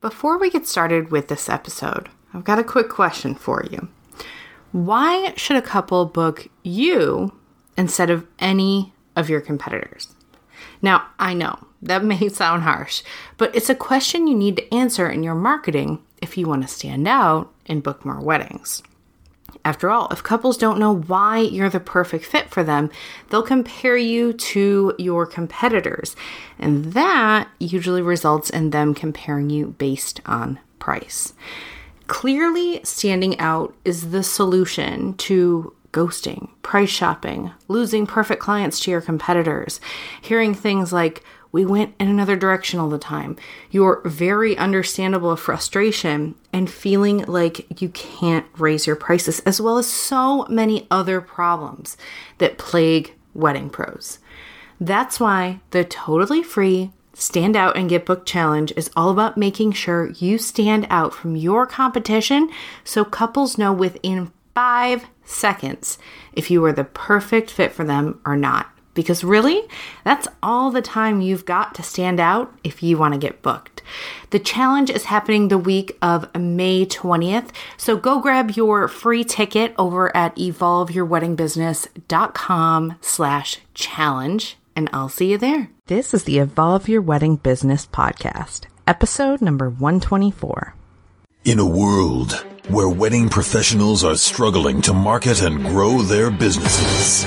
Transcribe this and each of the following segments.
Before we get started with this episode, I've got a quick question for you. Why should a couple book you instead of any of your competitors? Now, I know that may sound harsh, but it's a question you need to answer in your marketing if you want to stand out and book more weddings. After all, if couples don't know why you're the perfect fit for them, they'll compare you to your competitors. And that usually results in them comparing you based on price. Clearly, standing out is the solution to ghosting, price shopping, losing perfect clients to your competitors, hearing things like, we went in another direction all the time. Your very understandable frustration and feeling like you can't raise your prices, as well as so many other problems that plague wedding pros. That's why the totally free Stand Out and Get Booked Challenge is all about making sure you stand out from your competition so couples know within five seconds if you are the perfect fit for them or not because really, that's all the time you've got to stand out if you want to get booked. The challenge is happening the week of May 20th, so go grab your free ticket over at evolveyourweddingbusiness.com slash challenge, and I'll see you there. This is the Evolve Your Wedding Business podcast, episode number 124. In a world where wedding professionals are struggling to market and grow their businesses,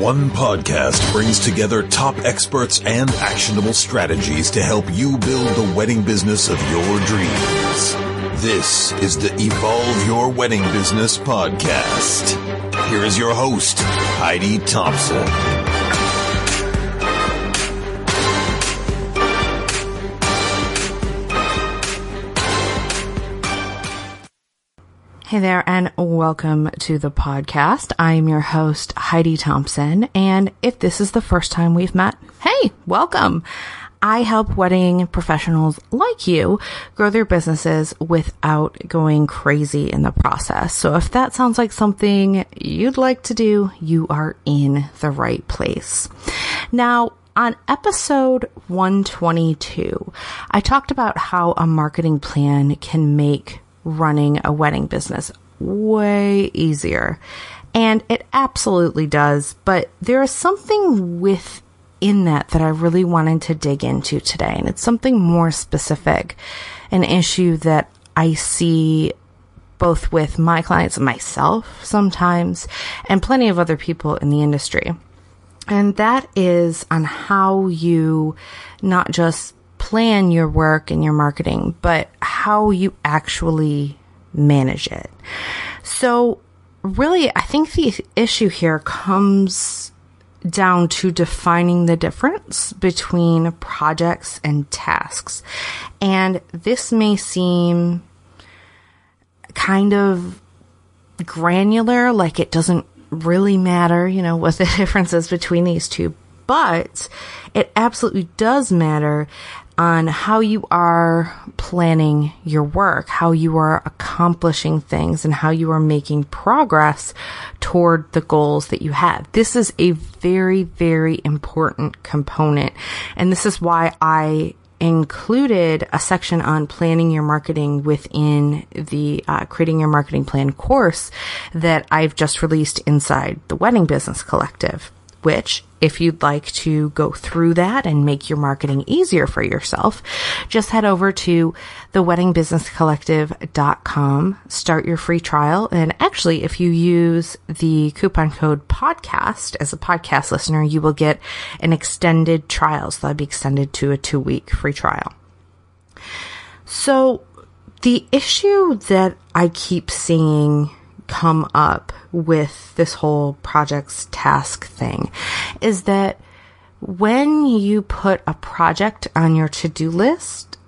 one podcast brings together top experts and actionable strategies to help you build the wedding business of your dreams. This is the Evolve Your Wedding Business podcast. Here is your host, Heidi Thompson. Hey there, and welcome to the podcast. I am your host, Heidi Thompson, and if this is the first time we've met, hey, welcome. I help wedding professionals like you grow their businesses without going crazy in the process. So if that sounds like something you'd like to do, you are in the right place. Now, on episode 122, I talked about how a marketing plan can make running a wedding business way easier. And it absolutely does, but there is something within that that I really wanted to dig into today, and it's something more specific, an issue that I see both with my clients and myself sometimes, and plenty of other people in the industry. And that is on how you not just plan your work and your marketing, but how you actually manage it. So, really, I think the issue here comes down to defining the difference between projects and tasks. And this may seem kind of granular, like it doesn't really matter, you know, what the difference is between these two, but it absolutely does matter on how you are planning your work, how you are accomplishing things, and how you are making progress toward the goals that you have. This is a very, very important component. And this is why I included a section on planning your marketing within the uh, creating your marketing plan course that I've just released inside the Wedding Business Collective which if you'd like to go through that and make your marketing easier for yourself, just head over to theweddingbusinesscollective.com, start your free trial. And actually, if you use the coupon code podcast as a podcast listener, you will get an extended trial. So that'd be extended to a two week free trial. So the issue that I keep seeing come up with this whole projects task thing is that when you put a project on your to do list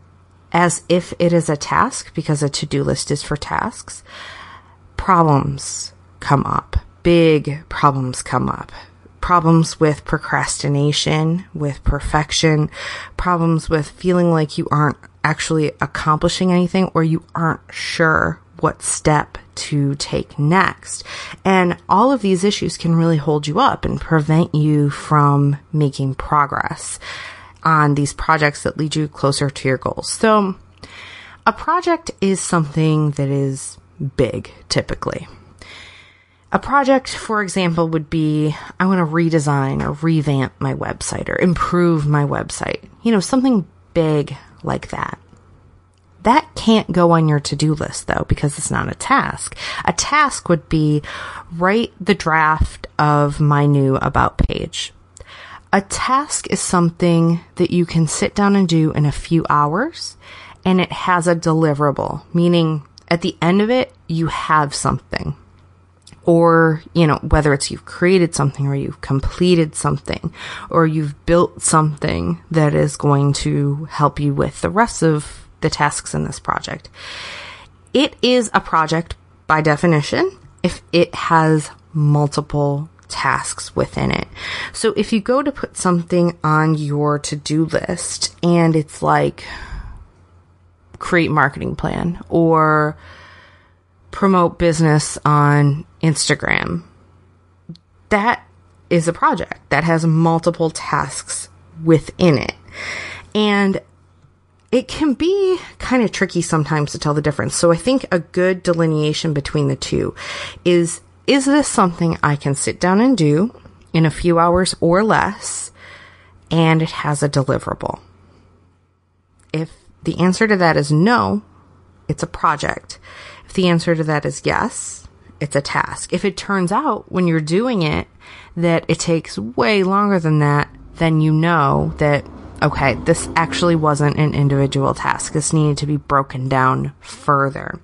as if it is a task, because a to do list is for tasks, problems come up. Big problems come up. Problems with procrastination, with perfection, problems with feeling like you aren't actually accomplishing anything or you aren't sure what step to take next. And all of these issues can really hold you up and prevent you from making progress on these projects that lead you closer to your goals. So a project is something that is big typically. A project, for example, would be I want to redesign or revamp my website or improve my website. You know, something big like that. That can't go on your to do list though, because it's not a task. A task would be write the draft of my new about page. A task is something that you can sit down and do in a few hours and it has a deliverable, meaning at the end of it, you have something. Or, you know, whether it's you've created something or you've completed something or you've built something that is going to help you with the rest of the tasks in this project. It is a project by definition if it has multiple tasks within it. So if you go to put something on your to do list and it's like, create marketing plan or promote business on Instagram. That is a project that has multiple tasks within it. And it can be kind of tricky sometimes to tell the difference. So I think a good delineation between the two is is this something I can sit down and do in a few hours or less and it has a deliverable? If the answer to that is no, it's a project. If the answer to that is yes, it's a task. If it turns out when you're doing it that it takes way longer than that, then you know that, okay, this actually wasn't an individual task. This needed to be broken down further.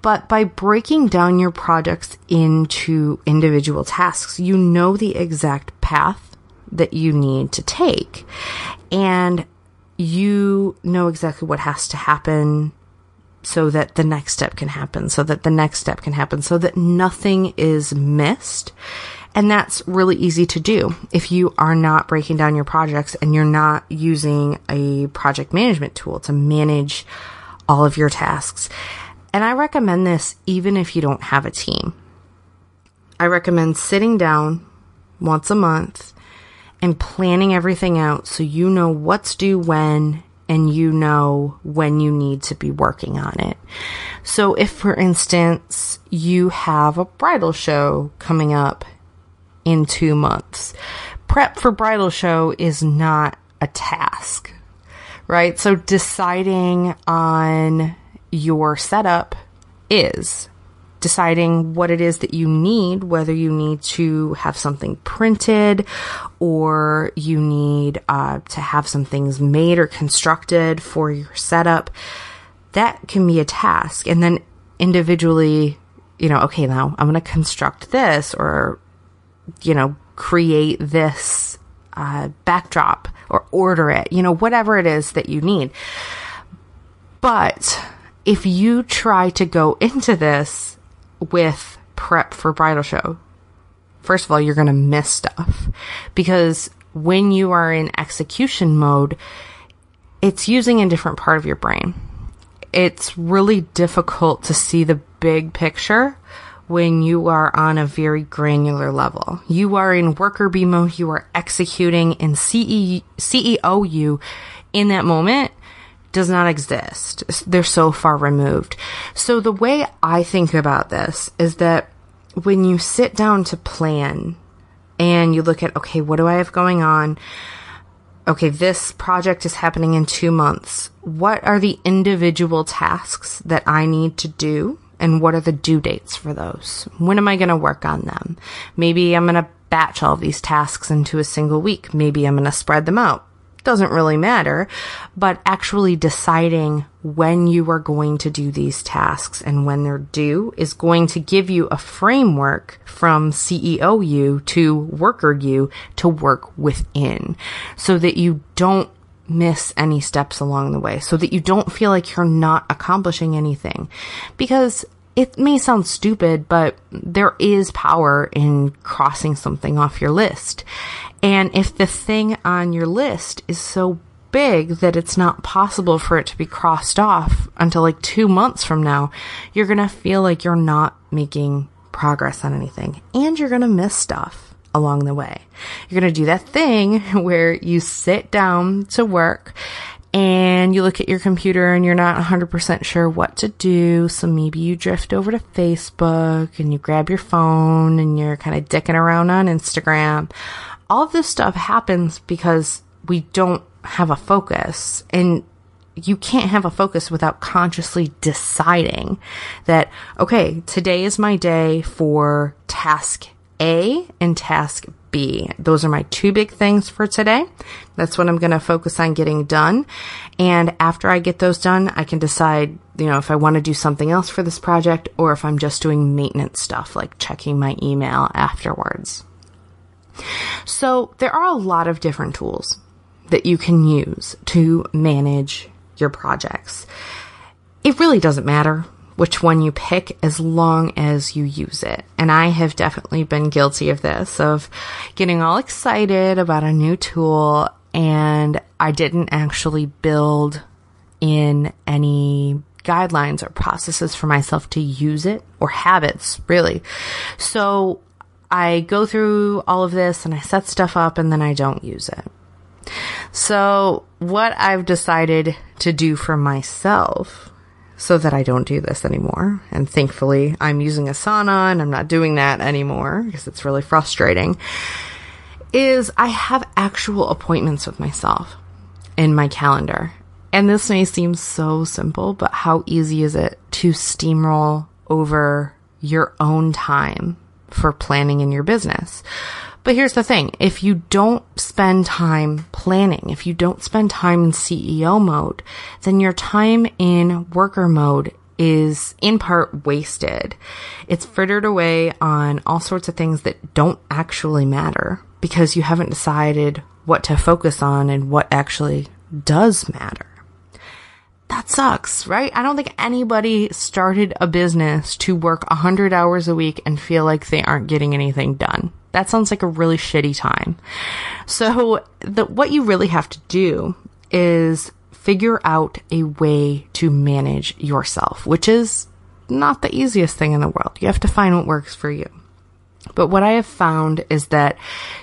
But by breaking down your projects into individual tasks, you know the exact path that you need to take. And you know exactly what has to happen so that the next step can happen, so that the next step can happen, so that nothing is missed. And that's really easy to do if you are not breaking down your projects and you're not using a project management tool to manage all of your tasks. And I recommend this even if you don't have a team. I recommend sitting down once a month and planning everything out so you know what's due when and you know when you need to be working on it. So if for instance you have a bridal show coming up in 2 months, prep for bridal show is not a task. Right? So deciding on your setup is deciding what it is that you need, whether you need to have something printed or you need uh, to have some things made or constructed for your setup. That can be a task. And then individually, you know, okay, now I'm going to construct this or, you know, create this uh, backdrop or order it, you know, whatever it is that you need. But if you try to go into this with prep for bridal show, first of all, you're going to miss stuff because when you are in execution mode, it's using a different part of your brain. It's really difficult to see the big picture when you are on a very granular level. You are in worker bee mode, you are executing in CE, CEOU in that moment does not exist. They're so far removed. So the way I think about this is that when you sit down to plan and you look at, okay, what do I have going on? Okay, this project is happening in two months. What are the individual tasks that I need to do? And what are the due dates for those? When am I going to work on them? Maybe I'm going to batch all these tasks into a single week. Maybe I'm going to spread them out doesn't really matter, but actually deciding when you are going to do these tasks and when they're due is going to give you a framework from CEO you to worker you to work within so that you don't miss any steps along the way so that you don't feel like you're not accomplishing anything because it may sound stupid, but there is power in crossing something off your list. And if the thing on your list is so big that it's not possible for it to be crossed off until like two months from now, you're going to feel like you're not making progress on anything and you're going to miss stuff along the way. You're going to do that thing where you sit down to work and you look at your computer and you're not 100% sure what to do. So maybe you drift over to Facebook and you grab your phone and you're kind of dicking around on Instagram. All of this stuff happens because we don't have a focus and you can't have a focus without consciously deciding that, okay, today is my day for task A and task B. Those are my two big things for today. That's what I'm going to focus on getting done. And after I get those done, I can decide, you know, if I want to do something else for this project or if I'm just doing maintenance stuff like checking my email afterwards. So there are a lot of different tools that you can use to manage your projects. It really doesn't matter which one you pick as long as you use it. And I have definitely been guilty of this, of getting all excited about a new tool and I didn't actually build in any guidelines or processes for myself to use it or habits, really. So I go through all of this and I set stuff up and then I don't use it. So what I've decided to do for myself so that I don't do this anymore. And thankfully, I'm using Asana and I'm not doing that anymore because it's really frustrating. Is I have actual appointments with myself in my calendar. And this may seem so simple, but how easy is it to steamroll over your own time for planning in your business? But here's the thing. If you don't spend time planning, if you don't spend time in CEO mode, then your time in worker mode is in part wasted. It's frittered away on all sorts of things that don't actually matter because you haven't decided what to focus on and what actually does matter. That sucks, right? I don't think anybody started a business to work 100 hours a week and feel like they aren't getting anything done. That sounds like a really shitty time. So the, what you really have to do is figure out a way to manage yourself, which is not the easiest thing in the world. You have to find what works for you. But what I have found is that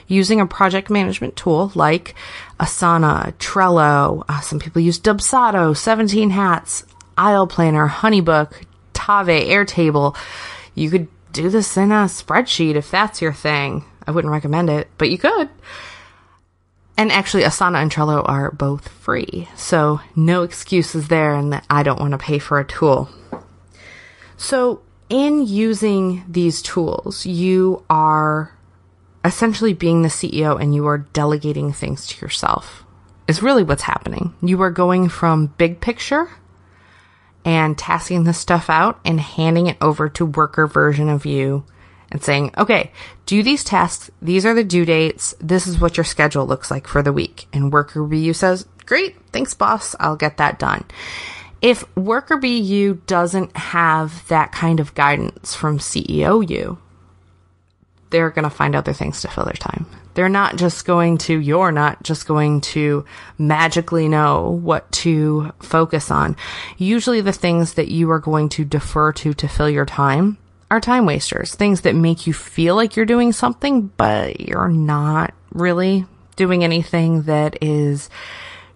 using a project management tool like Asana, Trello, uh, some people use Dubsado, 17 Hats, Aisle Planner, Honeybook, Tave, Airtable, you could do this in a spreadsheet if that's your thing. I wouldn't recommend it, but you could. And actually, Asana and Trello are both free, so no excuses there and that I don't want to pay for a tool. So, in using these tools, you are essentially being the CEO and you are delegating things to yourself, is really what's happening. You are going from big picture and tasking the stuff out and handing it over to worker version of you and saying, okay, do these tasks. These are the due dates. This is what your schedule looks like for the week. And worker BU says, great. Thanks, boss. I'll get that done. If worker BU doesn't have that kind of guidance from CEO U, they're going to find other things to fill their time. They're not just going to, you're not just going to magically know what to focus on. Usually the things that you are going to defer to to fill your time are time wasters, things that make you feel like you're doing something, but you're not really doing anything that is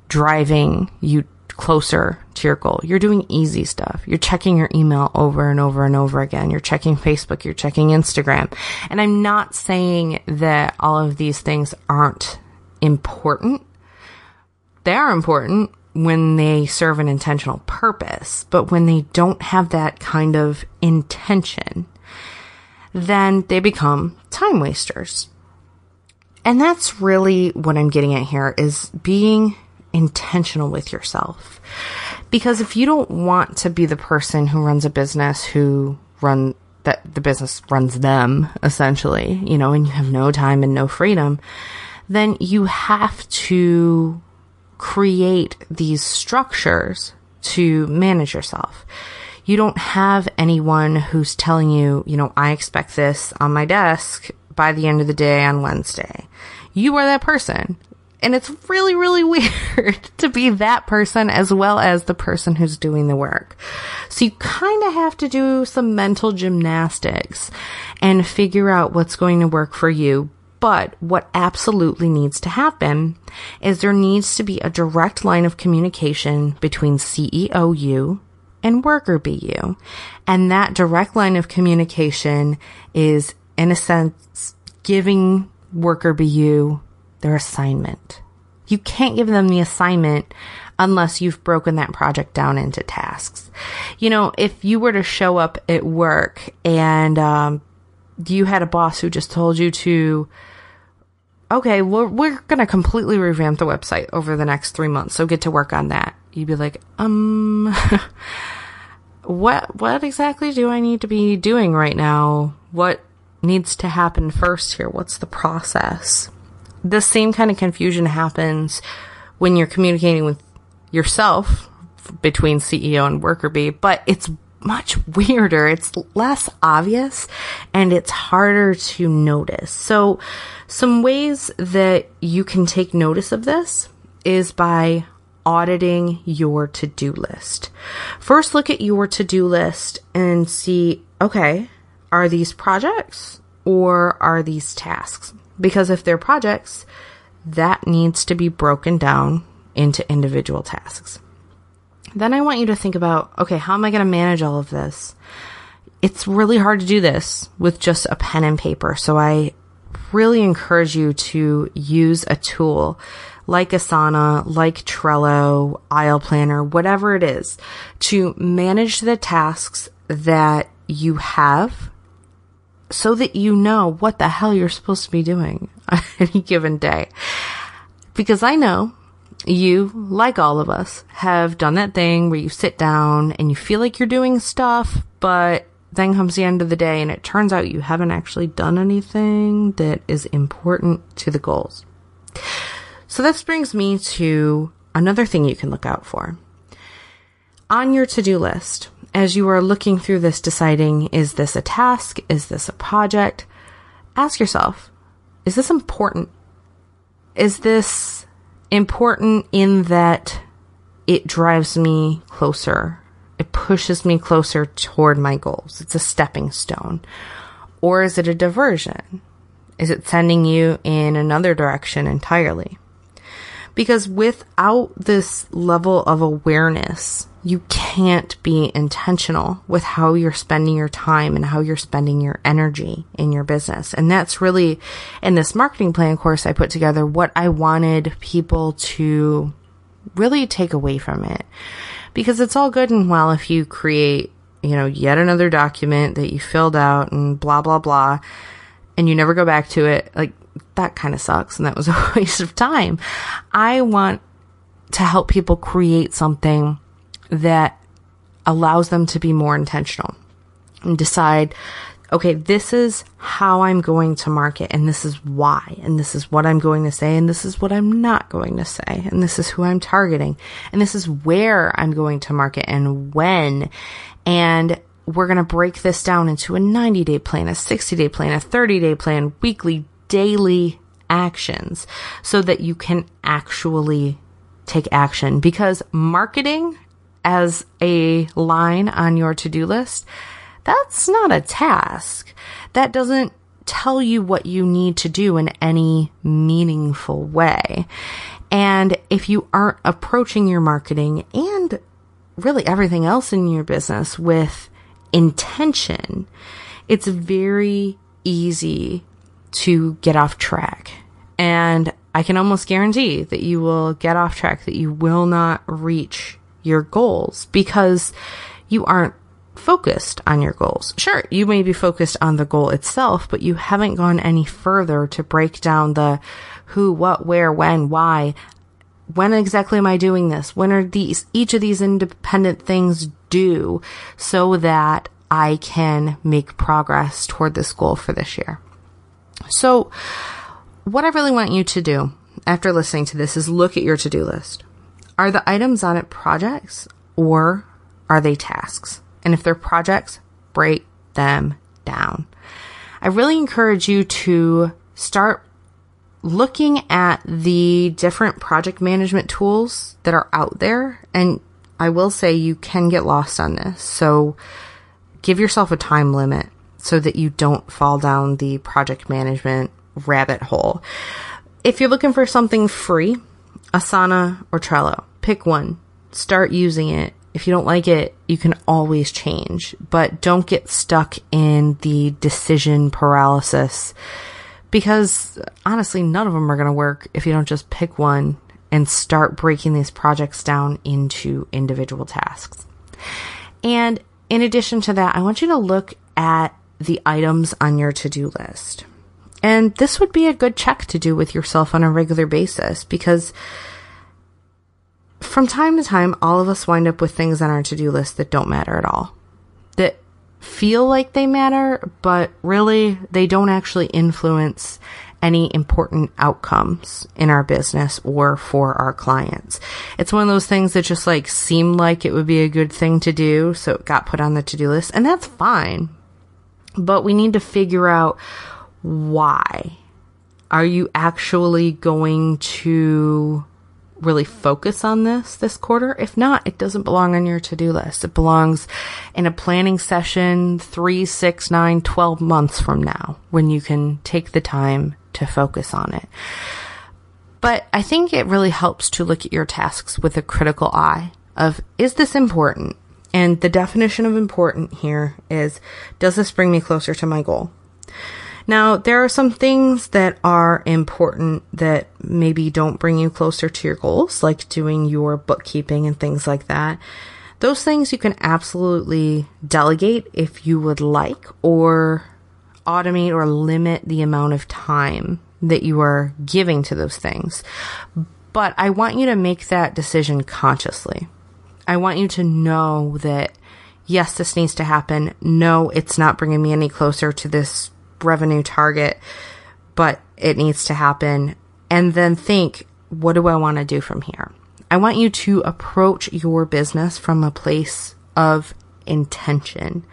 driving you closer to your goal. You're doing easy stuff. You're checking your email over and over and over again. You're checking Facebook. You're checking Instagram. And I'm not saying that all of these things aren't important. They are important when they serve an intentional purpose, but when they don't have that kind of intention, then they become time wasters. And that's really what I'm getting at here is being intentional with yourself. Because if you don't want to be the person who runs a business who run that the business runs them essentially, you know, and you have no time and no freedom, then you have to create these structures to manage yourself. You don't have anyone who's telling you, you know, I expect this on my desk by the end of the day on Wednesday. You are that person. And it's really, really weird to be that person as well as the person who's doing the work. So you kind of have to do some mental gymnastics and figure out what's going to work for you. But what absolutely needs to happen is there needs to be a direct line of communication between CEO you and worker BU. And that direct line of communication is, in a sense, giving worker BU their assignment. You can't give them the assignment unless you've broken that project down into tasks. You know, if you were to show up at work and um, you had a boss who just told you to, okay, we're, we're going to completely revamp the website over the next three months, so get to work on that. You'd be like, um, what, what exactly do I need to be doing right now? What needs to happen first here? What's the process? The same kind of confusion happens when you're communicating with yourself between CEO and worker bee, but it's much weirder. It's less obvious and it's harder to notice. So some ways that you can take notice of this is by auditing your to-do list. First, look at your to-do list and see, okay, are these projects or are these tasks? Because if they're projects, that needs to be broken down into individual tasks. Then I want you to think about, okay, how am I going to manage all of this? It's really hard to do this with just a pen and paper. So I really encourage you to use a tool like Asana, like Trello, Aisle Planner, whatever it is to manage the tasks that you have so that you know what the hell you're supposed to be doing on any given day. Because I know you, like all of us, have done that thing where you sit down and you feel like you're doing stuff, but then comes the end of the day and it turns out you haven't actually done anything that is important to the goals. So this brings me to another thing you can look out for. On your to-do list, as you are looking through this deciding, is this a task? Is this a project? Ask yourself, is this important? Is this important in that it drives me closer. It pushes me closer toward my goals. It's a stepping stone. Or is it a diversion? Is it sending you in another direction entirely? Because without this level of awareness, you can't be intentional with how you're spending your time and how you're spending your energy in your business. And that's really in this marketing plan course I put together what I wanted people to really take away from it. Because it's all good and well if you create, you know, yet another document that you filled out and blah, blah, blah, and you never go back to it. Like, that kind of sucks and that was a waste of time. I want to help people create something that allows them to be more intentional and decide, okay, this is how I'm going to market and this is why and this is what I'm going to say and this is what I'm not going to say and this is who I'm targeting and this is where I'm going to market and when. And we're going to break this down into a 90 day plan, a 60 day plan, a 30 day plan, weekly, daily actions so that you can actually take action because marketing as a line on your to-do list, that's not a task. That doesn't tell you what you need to do in any meaningful way. And if you aren't approaching your marketing and really everything else in your business with intention, it's very easy to get off track. And I can almost guarantee that you will get off track, that you will not reach your goals because you aren't focused on your goals. Sure, you may be focused on the goal itself, but you haven't gone any further to break down the who, what, where, when, why. When exactly am I doing this? When are these, each of these independent things due so that I can make progress toward this goal for this year? So, what I really want you to do after listening to this is look at your to do list. Are the items on it projects or are they tasks? And if they're projects, break them down. I really encourage you to start looking at the different project management tools that are out there. And I will say you can get lost on this. So give yourself a time limit so that you don't fall down the project management rabbit hole. If you're looking for something free, Asana or Trello, pick one, start using it. If you don't like it, you can always change, but don't get stuck in the decision paralysis because honestly, none of them are going to work if you don't just pick one and start breaking these projects down into individual tasks. And in addition to that, I want you to look at the items on your to do list. And this would be a good check to do with yourself on a regular basis because from time to time, all of us wind up with things on our to do list that don't matter at all. That feel like they matter, but really they don't actually influence any important outcomes in our business or for our clients. It's one of those things that just like seemed like it would be a good thing to do, so it got put on the to do list, and that's fine. But we need to figure out why. Are you actually going to really focus on this this quarter. If not, it doesn't belong on your to-do list. It belongs in a planning session three, six, nine, 12 months from now when you can take the time to focus on it. But I think it really helps to look at your tasks with a critical eye of, is this important? And the definition of important here is, does this bring me closer to my goal? Now, there are some things that are important that maybe don't bring you closer to your goals, like doing your bookkeeping and things like that. Those things you can absolutely delegate if you would like, or automate or limit the amount of time that you are giving to those things. But I want you to make that decision consciously. I want you to know that yes, this needs to happen. No, it's not bringing me any closer to this revenue target, but it needs to happen. And then think, what do I want to do from here? I want you to approach your business from a place of intention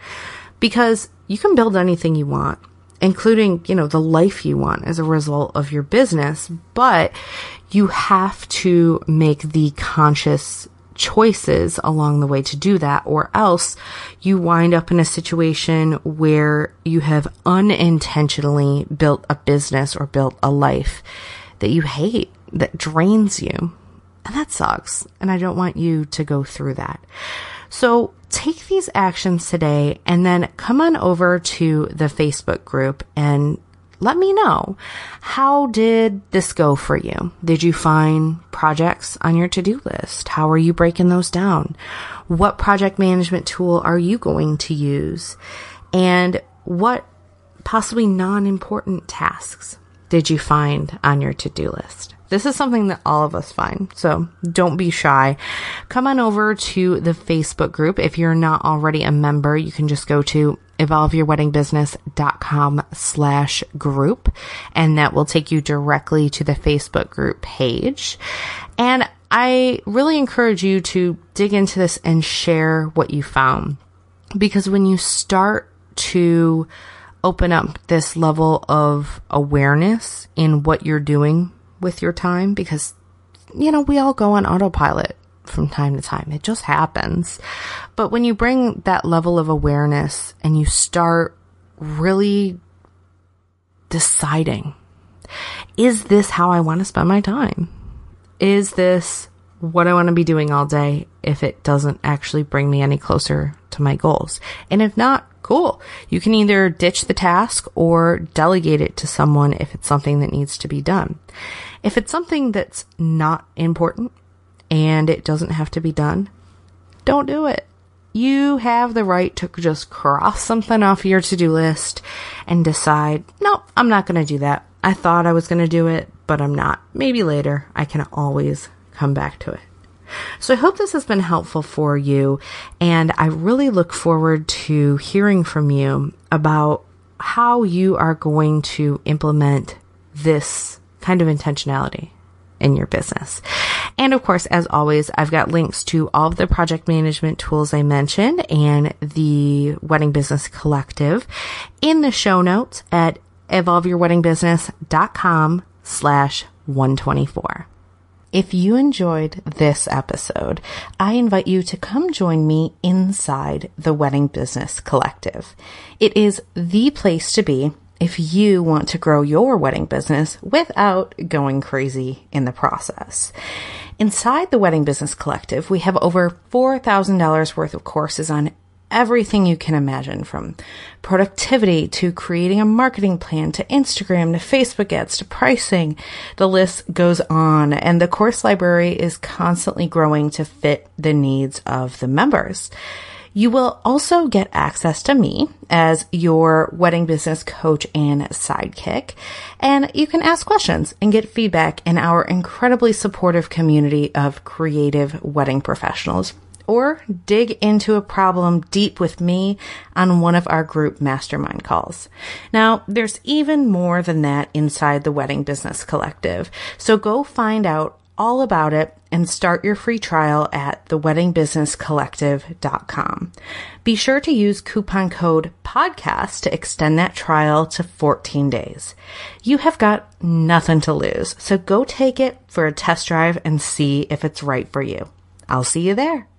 because you can build anything you want, including, you know, the life you want as a result of your business, but you have to make the conscious choices along the way to do that, or else you wind up in a situation where you have unintentionally built a business or built a life that you hate, that drains you. And that sucks. And I don't want you to go through that. So take these actions today and then come on over to the Facebook group and let me know. How did this go for you? Did you find projects on your to-do list? How are you breaking those down? What project management tool are you going to use? And what possibly non-important tasks did you find on your to-do list? This is something that all of us find. So don't be shy. Come on over to the Facebook group. If you're not already a member, you can just go to evolveyourweddingbusiness.com slash group and that will take you directly to the Facebook group page. And I really encourage you to dig into this and share what you found because when you start to open up this level of awareness in what you're doing with your time, because, you know, we all go on autopilot from time to time. It just happens. But when you bring that level of awareness and you start really deciding, is this how I want to spend my time? Is this what I want to be doing all day if it doesn't actually bring me any closer to my goals? And if not, cool. You can either ditch the task or delegate it to someone if it's something that needs to be done. If it's something that's not important and it doesn't have to be done, don't do it. You have the right to just cross something off your to do list and decide, no, I'm not going to do that. I thought I was going to do it, but I'm not. Maybe later. I can always come back to it. So I hope this has been helpful for you. And I really look forward to hearing from you about how you are going to implement this kind of intentionality in your business. And of course, as always, I've got links to all of the project management tools I mentioned and the Wedding Business Collective in the show notes at evolveyourweddingbusiness.com slash 124. If you enjoyed this episode, I invite you to come join me inside the Wedding Business Collective. It is the place to be if you want to grow your wedding business without going crazy in the process. Inside the Wedding Business Collective, we have over $4,000 worth of courses on everything you can imagine from productivity to creating a marketing plan to Instagram to Facebook ads to pricing. The list goes on and the course library is constantly growing to fit the needs of the members. You will also get access to me as your wedding business coach and sidekick. And you can ask questions and get feedback in our incredibly supportive community of creative wedding professionals or dig into a problem deep with me on one of our group mastermind calls. Now, there's even more than that inside the Wedding Business Collective. So go find out all about it and start your free trial at theweddingbusinesscollective.com. Be sure to use coupon code podcast to extend that trial to 14 days. You have got nothing to lose, so go take it for a test drive and see if it's right for you. I'll see you there.